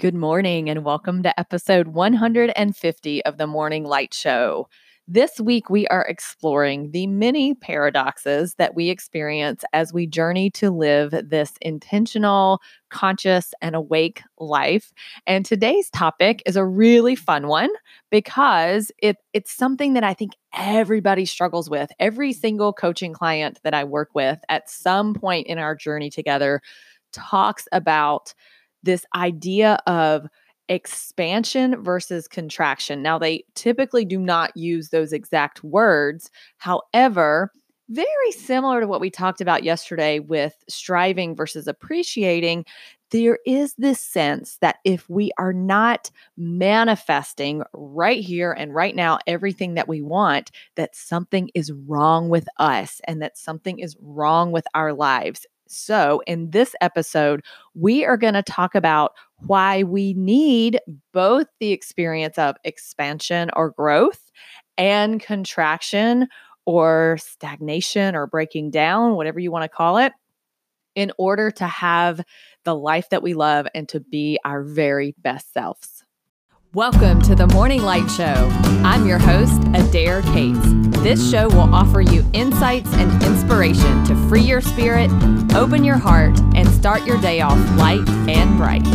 Good morning, and welcome to episode 150 of the Morning Light Show. This week, we are exploring the many paradoxes that we experience as we journey to live this intentional, conscious, and awake life. And today's topic is a really fun one because it, it's something that I think everybody struggles with. Every single coaching client that I work with at some point in our journey together talks about this idea of expansion versus contraction. Now, they typically do not use those exact words. However, very similar to what we talked about yesterday with striving versus appreciating, there is this sense that if we are not manifesting right here and right now everything that we want, that something is wrong with us and that something is wrong with our lives. So, in this episode, we are going to talk about why we need both the experience of expansion or growth and contraction or stagnation or breaking down, whatever you want to call it, in order to have the life that we love and to be our very best selves. Welcome to the Morning Light Show. I'm your host, Adair Cates. This show will offer you insights and inspiration to free your spirit, open your heart, and start your day off light and bright.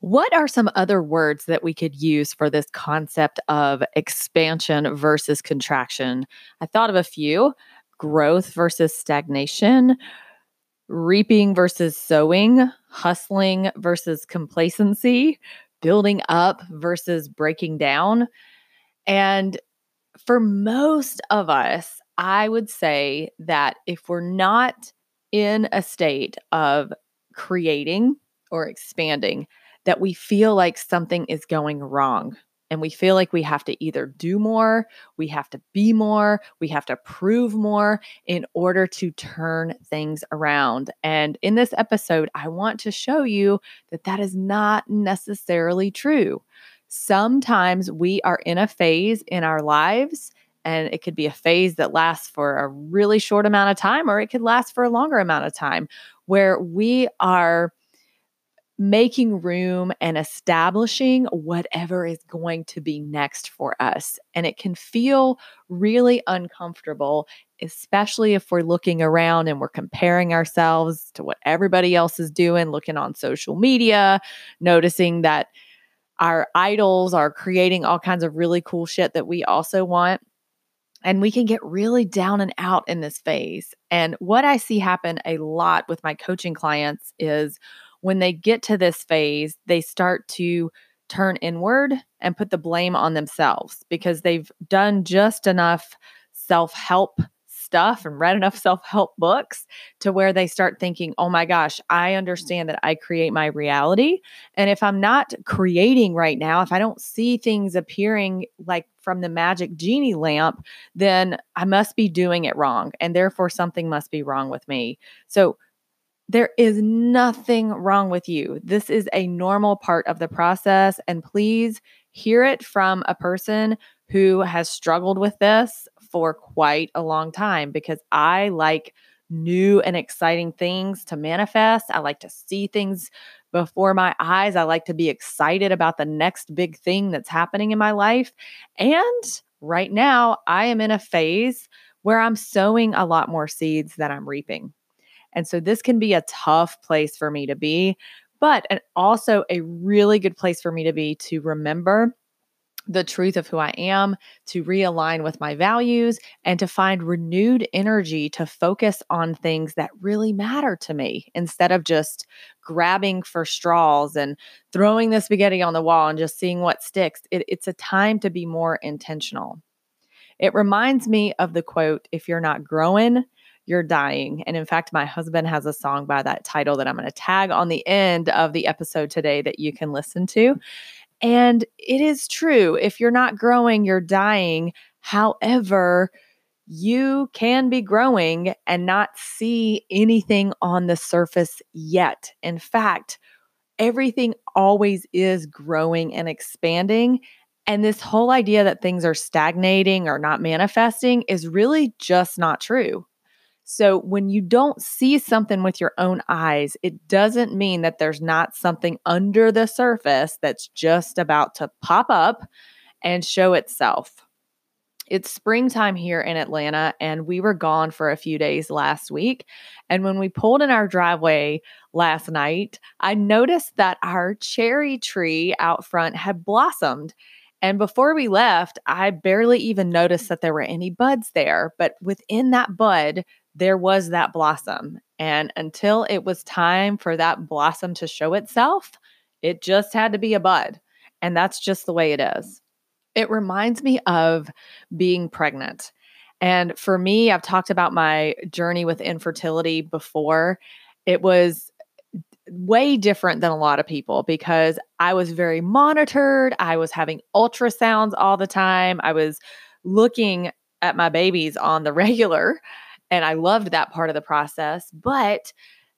What are some other words that we could use for this concept of expansion versus contraction? I thought of a few growth versus stagnation, reaping versus sowing, hustling versus complacency, building up versus breaking down. And for most of us, I would say that if we're not in a state of creating or expanding, that we feel like something is going wrong and we feel like we have to either do more, we have to be more, we have to prove more in order to turn things around. And in this episode, I want to show you that that is not necessarily true. Sometimes we are in a phase in our lives and it could be a phase that lasts for a really short amount of time or it could last for a longer amount of time where we are making room and establishing whatever is going to be next for us. And it can feel really uncomfortable, especially if we're looking around and we're comparing ourselves to what everybody else is doing, looking on social media, noticing that our idols are creating all kinds of really cool shit that we also want. And we can get really down and out in this phase. And what I see happen a lot with my coaching clients is when they get to this phase, they start to turn inward and put the blame on themselves because they've done just enough self help stuff and read enough self help books to where they start thinking, oh my gosh, I understand that I create my reality. And if I'm not creating right now, if I don't see things appearing like from the magic genie lamp, then I must be doing it wrong. And therefore, something must be wrong with me. So, there is nothing wrong with you. This is a normal part of the process. And please hear it from a person who has struggled with this for quite a long time because I like new and exciting things to manifest. I like to see things before my eyes. I like to be excited about the next big thing that's happening in my life. And right now, I am in a phase where I'm sowing a lot more seeds than I'm reaping. And so this can be a tough place for me to be, but also a really good place for me to be to remember the truth of who I am, to realign with my values, and to find renewed energy to focus on things that really matter to me instead of just grabbing for straws and throwing the spaghetti on the wall and just seeing what sticks. It, it's a time to be more intentional. It reminds me of the quote if you're not growing, you're dying. And in fact, my husband has a song by that title that I'm going to tag on the end of the episode today that you can listen to. And it is true. If you're not growing, you're dying. However, you can be growing and not see anything on the surface yet. In fact, everything always is growing and expanding And this whole idea that things are stagnating or not manifesting is really just not true. So, when you don't see something with your own eyes, it doesn't mean that there's not something under the surface that's just about to pop up and show itself. It's springtime here in Atlanta, and we were gone for a few days last week. And when we pulled in our driveway last night, I noticed that our cherry tree out front had blossomed. And before we left, I barely even noticed that there were any buds there. But within that bud, there was that blossom. And until it was time for that blossom to show itself, it just had to be a bud. And that's just the way it is. It reminds me of being pregnant. And for me, I've talked about my journey with infertility before. It was way different than a lot of people because I was very monitored. I was having ultrasounds all the time. I was looking at my babies on the regular, and I loved that part of the process. But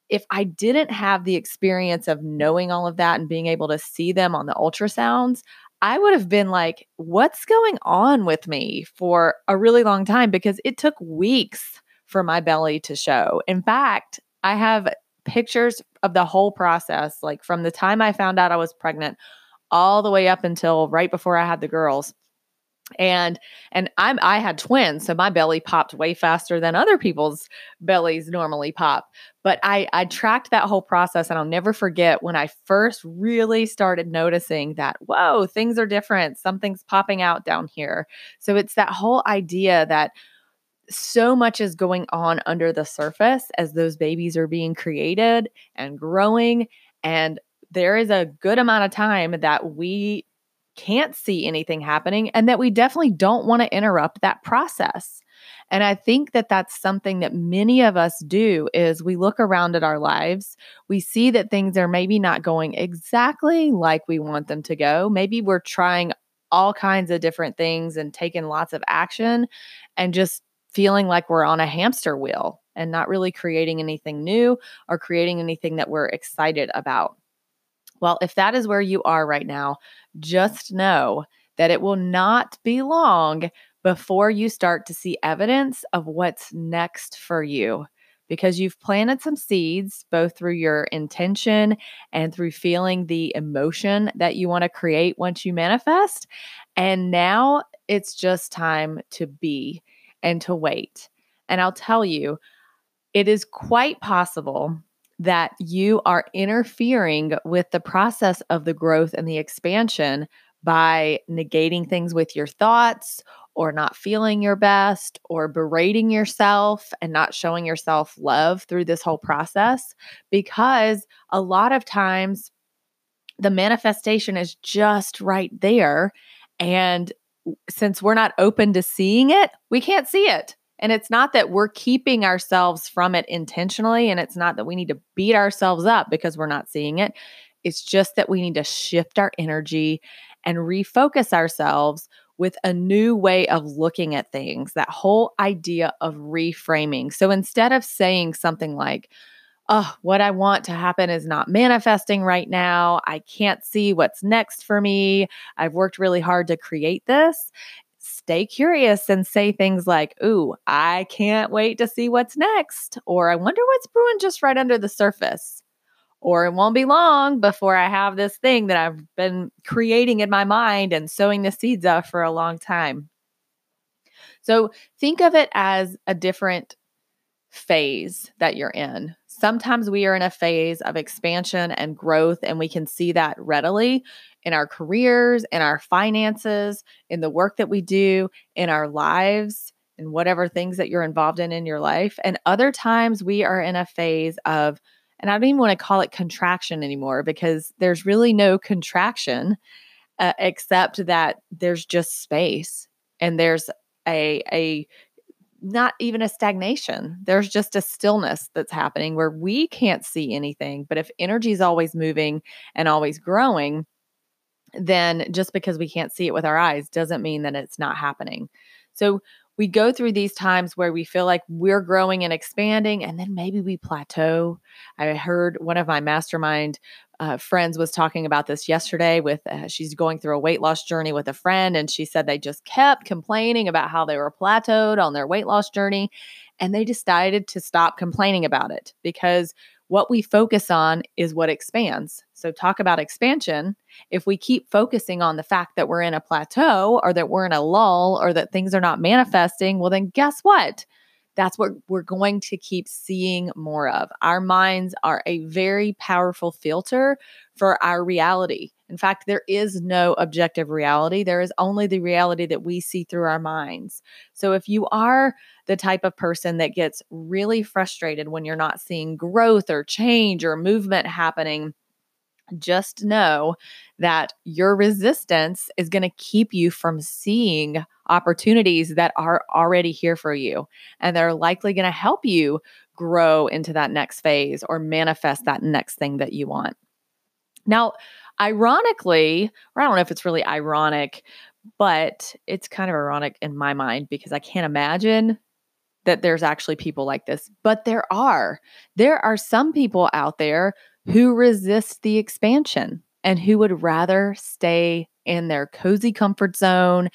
if I didn't have the experience of knowing all of that and being able to see them on the ultrasounds, I would have been like, what's going on with me for a really long time because it took weeks for my belly to show. In fact, I have pictures of the whole process, like from the time I found out I was pregnant all the way up until right before I had the girls. And and I'm I had twins, so my belly popped way faster than other people's bellies normally pop. But I I tracked that whole process and I'll never forget when I first really started noticing that whoa, things are different. Something's popping out down here. So it's that whole idea that so much is going on under the surface as those babies are being created and growing. And there is a good amount of time that we can't see anything happening and that we definitely don't want to interrupt that process. And I think that that's something that many of us do is we look around at our lives, we see that things are maybe not going exactly like we want them to go. Maybe we're trying all kinds of different things and taking lots of action and just feeling like we're on a hamster wheel and not really creating anything new or creating anything that we're excited about. Well, if that is where you are right now, just know that it will not be long before you start to see evidence of what's next for you because you've planted some seeds both through your intention and through feeling the emotion that you want to create once you manifest. And now it's just time to be and to wait. And I'll tell you, it is quite possible that you are interfering with the process of the growth and the expansion by negating things with your thoughts or not feeling your best or berating yourself and not showing yourself love through this whole process because a lot of times the manifestation is just right there and since we're not open to seeing it, we can't see it. And it's not that we're keeping ourselves from it intentionally. And it's not that we need to beat ourselves up because we're not seeing it. It's just that we need to shift our energy and refocus ourselves with a new way of looking at things, that whole idea of reframing. So instead of saying something like, oh, what I want to happen is not manifesting right now. I can't see what's next for me. I've worked really hard to create this. Stay curious and say things like, Ooh, I can't wait to see what's next. Or I wonder what's brewing just right under the surface. Or it won't be long before I have this thing that I've been creating in my mind and sowing the seeds of for a long time. So think of it as a different phase that you're in. Sometimes we are in a phase of expansion and growth, and we can see that readily in our careers, in our finances, in the work that we do, in our lives, in whatever things that you're involved in in your life. And other times we are in a phase of, and I don't even want to call it contraction anymore because there's really no contraction uh, except that there's just space and there's a, a not even a stagnation. There's just a stillness that's happening where we can't see anything. But if energy is always moving and always growing, then just because we can't see it with our eyes doesn't mean that it's not happening. So we go through these times where we feel like we're growing and expanding, and then maybe we plateau. I heard one of my mastermind uh, friends was talking about this yesterday with uh, she's going through a weight loss journey with a friend and she said they just kept complaining about how they were plateaued on their weight loss journey and they decided to stop complaining about it because what we focus on is what expands. So, talk about expansion. If we keep focusing on the fact that we're in a plateau or that we're in a lull or that things are not manifesting, well, then guess what? That's what we're going to keep seeing more of. Our minds are a very powerful filter for our reality. In fact, there is no objective reality. There is only the reality that we see through our minds. So if you are the type of person that gets really frustrated when you're not seeing growth or change or movement happening, just know that your resistance is going to keep you from seeing opportunities that are already here for you. And they're likely going to help you grow into that next phase or manifest that next thing that you want. Now, ironically, or I don't know if it's really ironic, but it's kind of ironic in my mind because I can't imagine that there's actually people like this, but there are. There are some people out there who resist the expansion and who would rather stay in their cozy comfort zone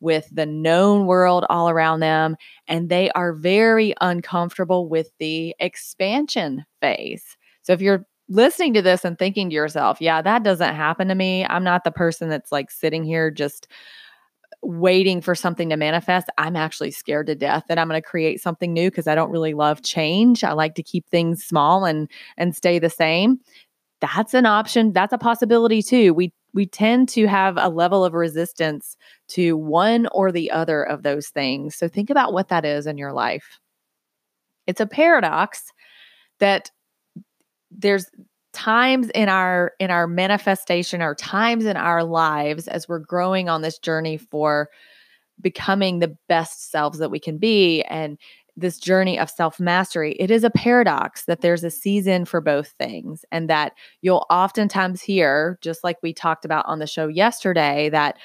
with the known world all around them. And they are very uncomfortable with the expansion phase. So if you're listening to this and thinking to yourself, yeah, that doesn't happen to me, I'm not the person that's like sitting here just waiting for something to manifest, I'm actually scared to death that I'm going to create something new because I don't really love change. I like to keep things small and and stay the same. That's an option. That's a possibility too. We we tend to have a level of resistance to one or the other of those things. So think about what that is in your life. It's a paradox that there's times in our in our manifestation or times in our lives as we're growing on this journey for becoming the best selves that we can be and this journey of self mastery, it is a paradox that there's a season for both things, and that you'll oftentimes hear, just like we talked about on the show yesterday, that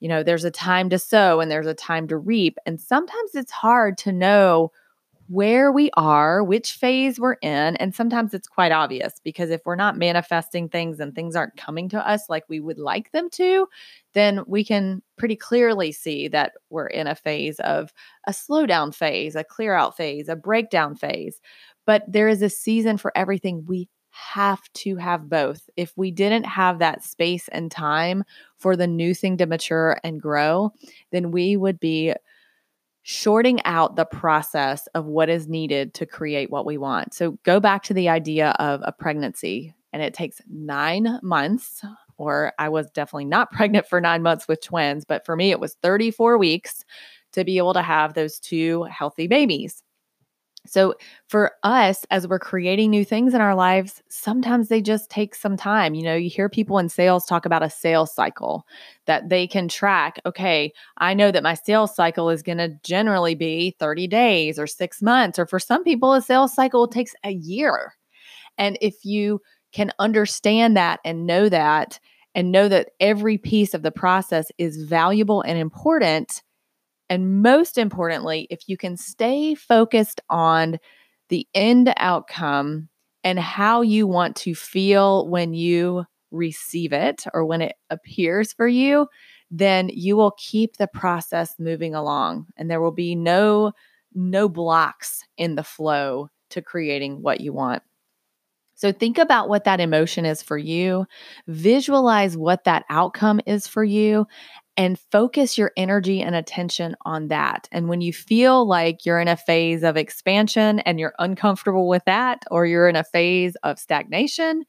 you know, there's a time to sow and there's a time to reap. And sometimes it's hard to know where we are, which phase we're in. And sometimes it's quite obvious because if we're not manifesting things and things aren't coming to us like we would like them to, then we can pretty clearly see that we're in a phase of a slowdown phase, a clear out phase, a breakdown phase. But there is a season for everything. We have to have both. If we didn't have that space and time for the new thing to mature and grow, then we would be shorting out the process of what is needed to create what we want. So go back to the idea of a pregnancy, and it takes nine months, or I was definitely not pregnant for nine months with twins, but for me, it was 34 weeks to be able to have those two healthy babies. So, for us, as we're creating new things in our lives, sometimes they just take some time. You know, you hear people in sales talk about a sales cycle that they can track. Okay, I know that my sales cycle is going to generally be 30 days or six months, or for some people, a sales cycle takes a year. And if you can understand that and know that, and know that every piece of the process is valuable and important, and most importantly, if you can stay focused on the end outcome and how you want to feel when you receive it or when it appears for you, then you will keep the process moving along and there will be no no blocks in the flow to creating what you want. So think about what that emotion is for you, visualize what that outcome is for you, and focus your energy and attention on that. And when you feel like you're in a phase of expansion and you're uncomfortable with that, or you're in a phase of stagnation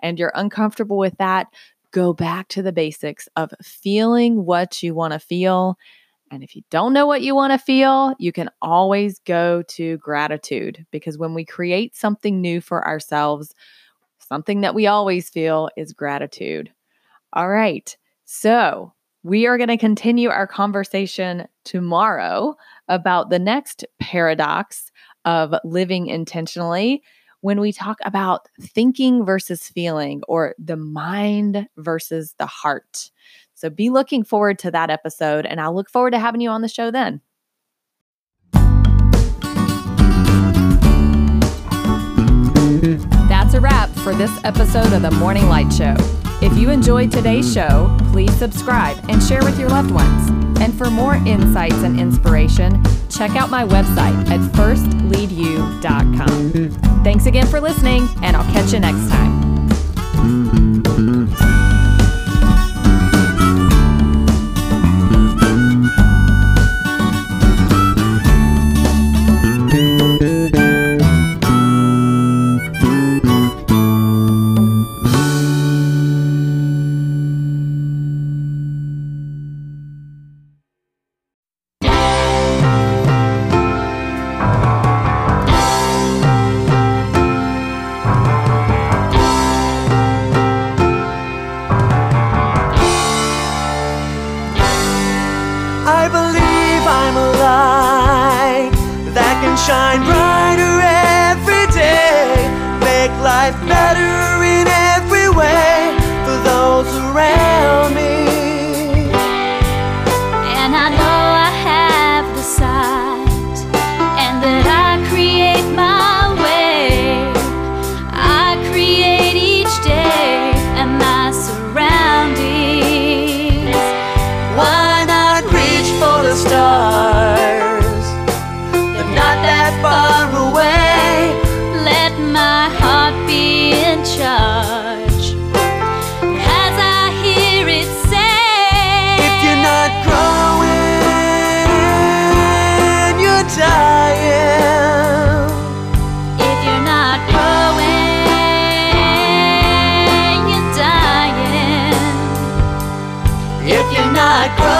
and you're uncomfortable with that, go back to the basics of feeling what you want to feel. And if you don't know what you want to feel, you can always go to gratitude because when we create something new for ourselves, something that we always feel is gratitude. All right. So, we are going to continue our conversation tomorrow about the next paradox of living intentionally when we talk about thinking versus feeling or the mind versus the heart. So be looking forward to that episode, and I'll look forward to having you on the show then. That's a wrap for this episode of the Morning Light Show. If you enjoyed today's show, please subscribe and share with your loved ones. And for more insights and inspiration, check out my website at firstleadyou.com. Thanks again for listening, and I'll catch you next time. like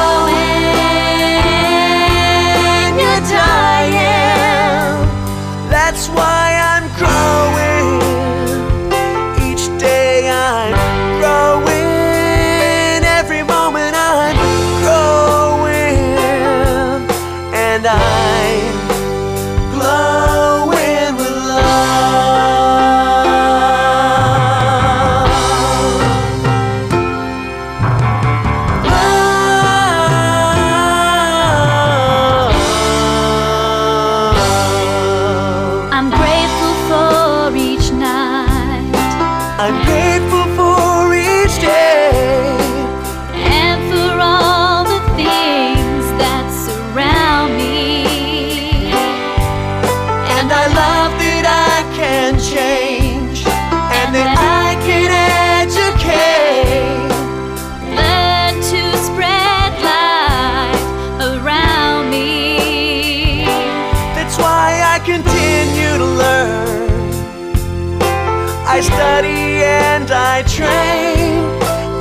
and I train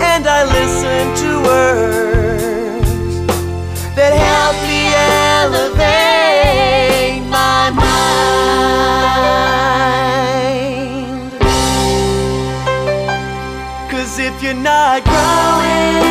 and I listen to words that help me elevate my mind. Cause if you're not growing,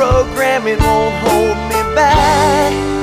programming won't hold me back.